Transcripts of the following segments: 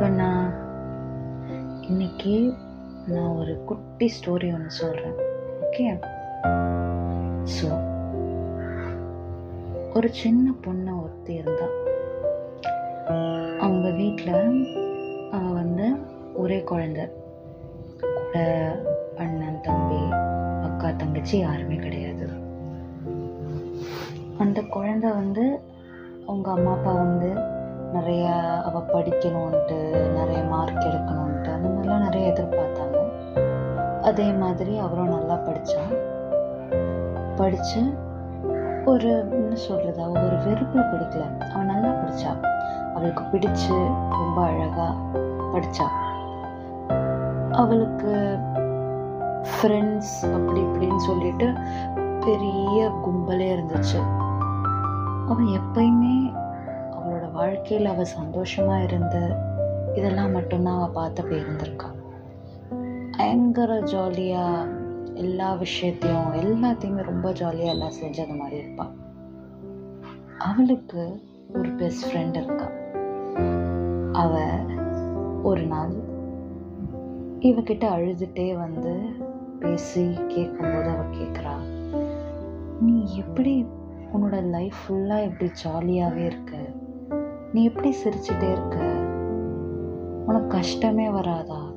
கண்ணா இன்னைக்கு நான் ஒரு குட்டி ஸ்டோரி ஒன்று சொல்கிறேன் ஓகே ஸோ ஒரு சின்ன பொண்ணு ஒருத்தி இருந்தா. அவங்க வீட்டில் அவள் வந்து ஒரே குழந்தை. கூட அண்ணன் தம்பி அக்கா தங்கச்சி யாருமே கிடையாது. அந்த குழந்த வந்து அவங்க அம்மா அப்பா வந்து நிறைய அவள் படிக்கணுன்ட்டு நிறைய மார்க் எடுக்கணுன்ட்டு அந்த மாதிரிலாம் நிறைய எதிர்பார்த்தாங்க. அதே மாதிரி அவரும் நல்லா படித்தான் படித்து ஒரு என்ன சொல்கிறது அவள் ஒரு வெறுப்பு படிக்கல. அவள் நல்லா படித்தா அவளுக்கு பிடிச்சு ரொம்ப அழகாக படித்தா அவளுக்கு ஃப்ரெண்ட்ஸ் அப்படி இப்படின்னு சொல்லிட்டு பெரிய கும்பலே இருந்துச்சு. அவன் எப்பயுமே வாழ்க்கையில் அவள் சந்தோஷமாக இருந்து இதெல்லாம் மட்டும்தான் அவள் பார்த்து போயிருந்திருக்காள் பயங்கர ஜாலியாக எல்லா விஷயத்தையும் எல்லாத்தையுமே ரொம்ப ஜாலியாக எல்லாம் செஞ்சது மாதிரி இருப்பாள் அவளுக்கு ஒரு பெஸ்ட் ஃப்ரெண்ட் இருக்கா. அவ ஒரு நாள் இவகிட்ட அழுதுகிட்டே வந்து பேசி கேட்கும்போது அவள் கேட்குறா நீ எப்படி உன்னோட லைஃப் ஃபுல்லாக இப்படி ஜாலியாகவே இருக்குது நீ எப்படி சிரிச்சுட்டே இருக்க? உனக்கு கஷ்டமே வராதா?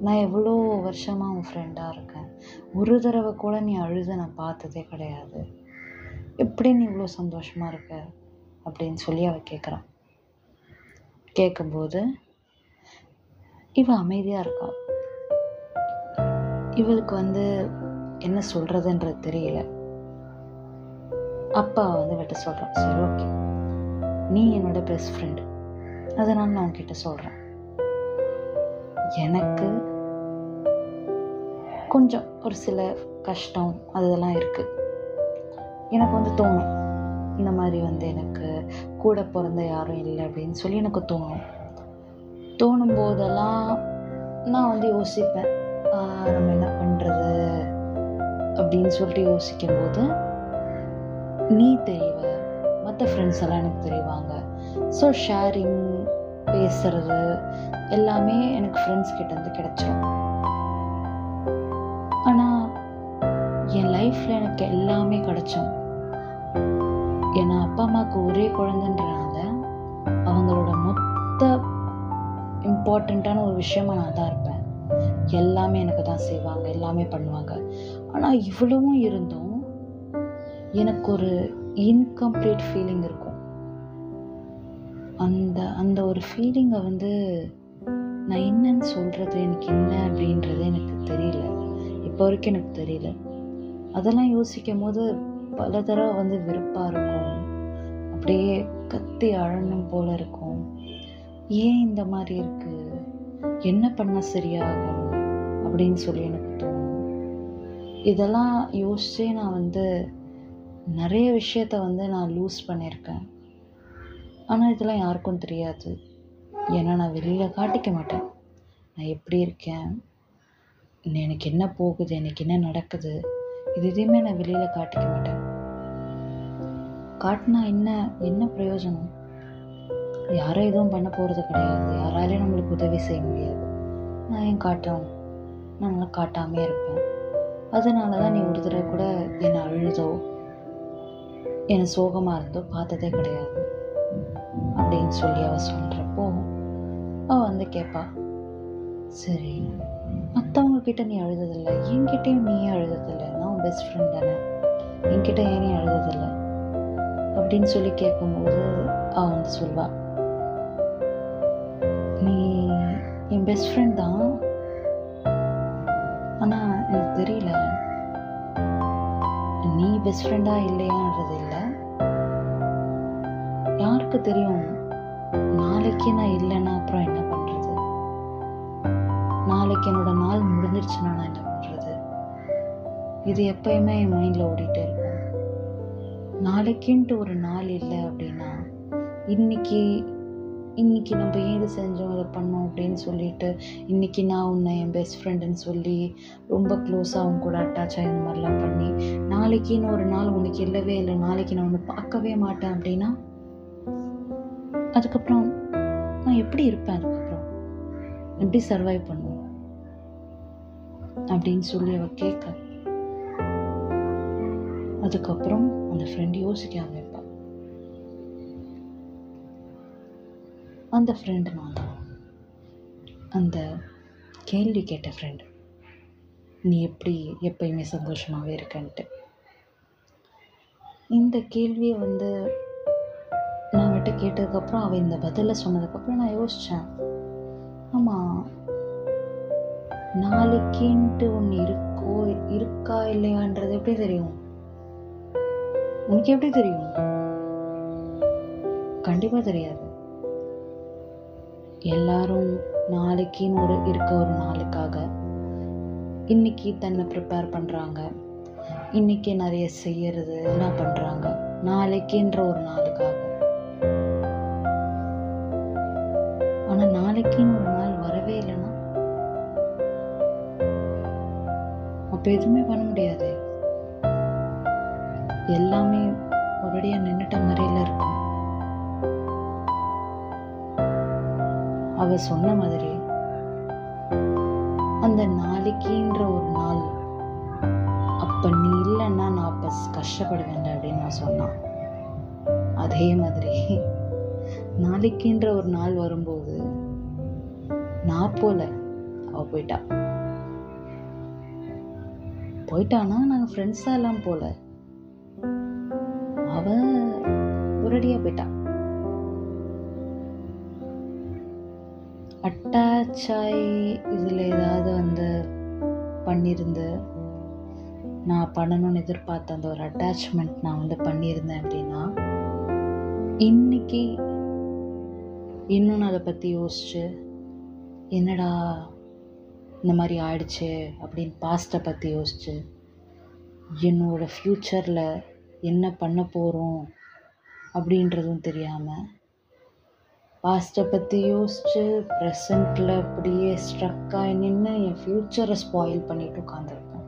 நான் எவ்வளோ வருஷமாக உன் ஃப்ரெண்டாக இருக்கேன். ஒரு தடவை கூட நீ அழுத நான் பார்த்ததே கிடையாது. எப்படி நீ இவ்வளோ சந்தோஷமாக இருக்க? அப்படின்னு சொல்லி அவள் கேட்குறான் கேட்கும்போது இவள் அமைதியாக இருக்கா? இவளுக்கு வந்து என்ன சொல்கிறதுன்றது தெரியல. அப்பா வந்து விட்டு சொல்கிறான் சரி ஓகே நீ என்னோட பெஸ்ட் ஃப்ரெண்டு அதனால் நான் உன்கிட்ட சொல்கிறேன் எனக்கு கொஞ்சம் ஒரு சில கஷ்டம் அதெல்லாம் இருக்குது எனக்கு வந்து தோணும். இந்த மாதிரி வந்து எனக்கு கூட பிறந்த யாரும் இல்லை அப்படின்னு சொல்லி எனக்கு தோணும். தோணும் போதெல்லாம் நான் வந்து யோசிப்பேன். நம்ம என்ன பண்ணுறது அப்படின்னு சொல்லிட்டு யோசிக்கும் போது நீ தெரியவ மற்ற ஃப்ரெண்ட்ஸ் எல்லாம் எனக்கு தெரிவாங்க. ஸோ ஷேரிங் பேசுறது எல்லாமே எனக்கு ஃப்ரெண்ட்ஸ் கிட்டேருந்து கிடைச்சிடும் ஆனால் என் லைஃப்பில் எனக்கு எல்லாமே கிடைச்சோம். ஏன்னா அப்பா அம்மாவுக்கு ஒரே குழந்தைன்றனால அவங்களோட மொத்த இம்பார்ட்டண்ட்டான ஒரு விஷயமா நான் தான் இருப்பேன். எல்லாமே எனக்கு தான் செய்வாங்க எல்லாமே பண்ணுவாங்க. ஆனால் இவ்வளவும் இருந்தும் எனக்கு ஒரு இன்கம்ப்ளீட் ஃபீலிங் இருக்கும். அந்த அந்த ஒரு ஃபீலிங்கை வந்து நான் என்னன்னு சொல்கிறது எனக்கு என்ன அப்படின்றது எனக்கு தெரியல. இப்போ வரைக்கும் எனக்கு தெரியல. அதெல்லாம் யோசிக்கும் போது பல தடவை வந்து வெறுப்பாக இருக்கும். அப்படியே கத்தி அழணும் போல இருக்கும். ஏன் இந்த மாதிரி இருக்குது என்ன பண்ணால் சரியாகும்? அப்படின்னு சொல்லி எனக்கு தோணும். இதெல்லாம் யோசிச்சே நான் வந்து நிறைய விஷயத்த வந்து நான் லூஸ் பண்ணியிருக்கேன். ஆனால் இதெல்லாம் யாருக்கும் தெரியாது. ஏன்னா நான் வெளியில் காட்டிக்க மாட்டேன். நான் எப்படி இருக்கேன்? எனக்கு என்ன போகுது? எனக்கு என்ன நடக்குது? இது எதையுமே நான் வெளியில் காட்டிக்க மாட்டேன். காட்டினா என்ன என்ன பிரயோஜனம்? யாரும் எதுவும் பண்ண போகிறது கிடையாது. யாராலையும் நம்மளுக்கு உதவி செய்ய முடியாது. நான் ஏன் காட்டும் நான் நல்லா காட்டாமே இருப்பேன். அதனால தான் நீ ஒரு தடவை கூட என்னை அழுதோ என்னை சோகமாக இருந்தோ பார்த்ததே கிடையாது. அப்படின்னு சொல்லி அவள் சொல்கிறப்போ அவள் வந்து கேட்பா சரி மற்றவங்கக்கிட்ட நீ அழுததில்லை என்கிட்டையும் நீ அழுததில்லை நான் உன் பெஸ்ட் ஃப்ரெண்ட் தானே என்கிட்ட ஏன் நீ அழுததில்லை? அப்படின்னு சொல்லி கேட்கும்போது அவன் வந்து சொல்வாள் நீ என் பெஸ்ட் ஃப்ரெண்ட் தான் ஆனால் எனக்கு தெரியல நீ பெஸ்ட் ஃப்ரெண்டாக இல்லையான்றது இல்லை யாருக்கு தெரியும்? நாளைக்கு நான் இல்லைன்னா அப்புறம் என்ன பண்ணுறது நாளைக்கு என்னோட நாள் முடிஞ்சிருச்சுன்னா நான் என்ன பண்ணுறது இது எப்பயுமே என் மைண்டில் ஓடிட்டே இருக்கும். நாளைக்குன்ட்டு ஒரு நாள் இல்லை அப்படின்னா இன்னைக்கு இன்னைக்கு நம்ம ஏன் இது செஞ்சோம் இதை பண்ணோம் அப்படின்னு சொல்லிட்டு இன்னைக்கு நான் உன்னை என் பெஸ்ட் ஃப்ரெண்டுன்னு சொல்லி ரொம்ப க்ளோஸாக அவங்க கூட அட்டாச் ஆகி இந்த மாதிரிலாம் பண்ணி நாளைக்குன்னு ஒரு நாள் உனக்கு இல்லவே இல்லை நாளைக்கு நான் உன்னை பார்க்கவே மாட்டேன் அப்படின்னா அதுக்கப்புறம் நான் எப்படி இருப்பேன் அதுக்கப்புறம்? எப்படி சர்வைவ் பண்ணுவேன்? அப்படின்னு சொல்லி அவ கேட்க. அதுக்கப்புறம் அந்த ஃப்ரெண்ட் யோசிக்க ஆரம்பிப்பாள் அந்த ஃப்ரெண்டு நான் தான். அந்த கேள்வி கேட்ட ஃப்ரெண்டு நீ எப்படி எப்பயுமே சந்தோஷமாகவே இருக்கன்ட்டு? இந்த கேள்வியை வந்து நான் கேட்டதுக்கப்புறம் அவள் இந்த பதிலை சொன்னதுக்கப்புறம் நான் யோசித்தேன் ஆமாம் நாளைக்குன்ட்டு ஒன்று இருக்கோ இருக்கா இல்லையான்றது எப்படி தெரியும்? உனக்கு எப்படி தெரியும்? கண்டிப்பாக தெரியாது. எல்லாரும் நாளைக்குன்னு ஒரு இருக்க ஒரு நாளுக்காக இன்னைக்கு தன்னை ப்ரிப்பேர் பண்ணுறாங்க இன்னைக்கு நிறைய செய்யறது எல்லாம் பண்ணுறாங்க நாளைக்குன்ற ஒரு நாளுக்காக. நாளைக்குன்னு ஒரு நாள் வரவே இல்லைன்னா? அப்போ எதுவுமே பண்ண முடியாது. எல்லாமே ஒரேடியாக நின்றுட்ட மாதிரில இருக்கும். அவ சொன்ன மாதிரி அந்த நாளைக்குன்ற ஒரு நாள் அப்ப நீ இல்லைன்னா நான் அப்ப கஷ்டப்படுவேன் அப்படின்னு நான் சொன்னான் அதே மாதிரி நாளைக்குன்ற ஒரு நாள் வரும்போது நான் போல. அவள் போயிட்டா. போயிட்டானா? நாங்கள் ஃப்ரெண்ட்ஸாக எல்லாம் போல. அவ ஒரடியா போயிட்டா. அட்டாச் ஆகி இதில் ஏதாவது வந்து பண்ணியிருந்து நான் பண்ணணும்னு எதிர்பார்த்த அந்த ஒரு அட்டாச்மெண்ட் நான் வந்து பண்ணியிருந்தேன் அப்படின்னா இன்னைக்கு இன்னும் நான் அதை பற்றி யோசிச்சு என்னடா இந்த மாதிரி ஆயிடுச்சு அப்படின்னு பாஸ்ட்டை பற்றி யோசிச்சு என்னோடய ஃப்யூச்சரில் என்ன பண்ண போகிறோம் அப்படின்றதும் தெரியாமல் பாஸ்ட்டை பற்றி யோசிச்சு ப்ரெசண்ட்டில் அப்படியே ஸ்ட்ரக்காகி நின்று என் ஃப்யூச்சரை ஸ்பாயில் பண்ணிட்டு உட்காந்துருப்பேன்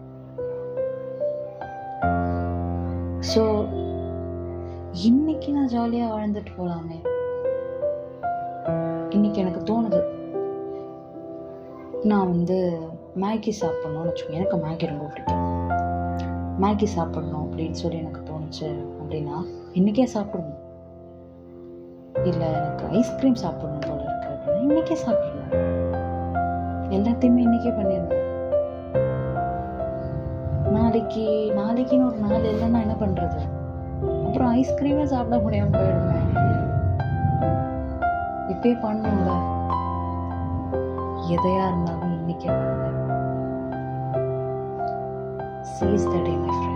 ஸோ இன்னைக்கு நான் ஜாலியாக வாழ்ந்துட்டு போகலாமே இன்னைக்கு எனக்கு நான் வந்து மேகி சாப்பிட்ணும்னு வச்சுக்கோங்க. எனக்கு மேகி ரொம்ப பிடிக்கும். மேகி சாப்பிட்ணும் அப்படின்னு சொல்லி எனக்கு தோணுச்சு அப்படின்னா இன்றைக்கே சாப்பிடணும் இல்லை எனக்கு ஐஸ்கிரீம் சாப்பிடணும் போல இருக்கு அப்படின்னா இன்றைக்கே சாப்பிடணும் எல்லாத்தையுமே இன்றைக்கே பண்ணிடணும். நாளைக்கு நாளைக்குன்னு ஒரு நாள் இல்லைன்னா என்ன பண்ணுறது அப்புறம் ஐஸ்கிரீமே சாப்பிட முடியாமல் போயிடுவேன் இப்பயே பண்ணணும்ல. எதையா இருந்தாலும் இன்னைக்கு பண்ணுங்க seize the day my friend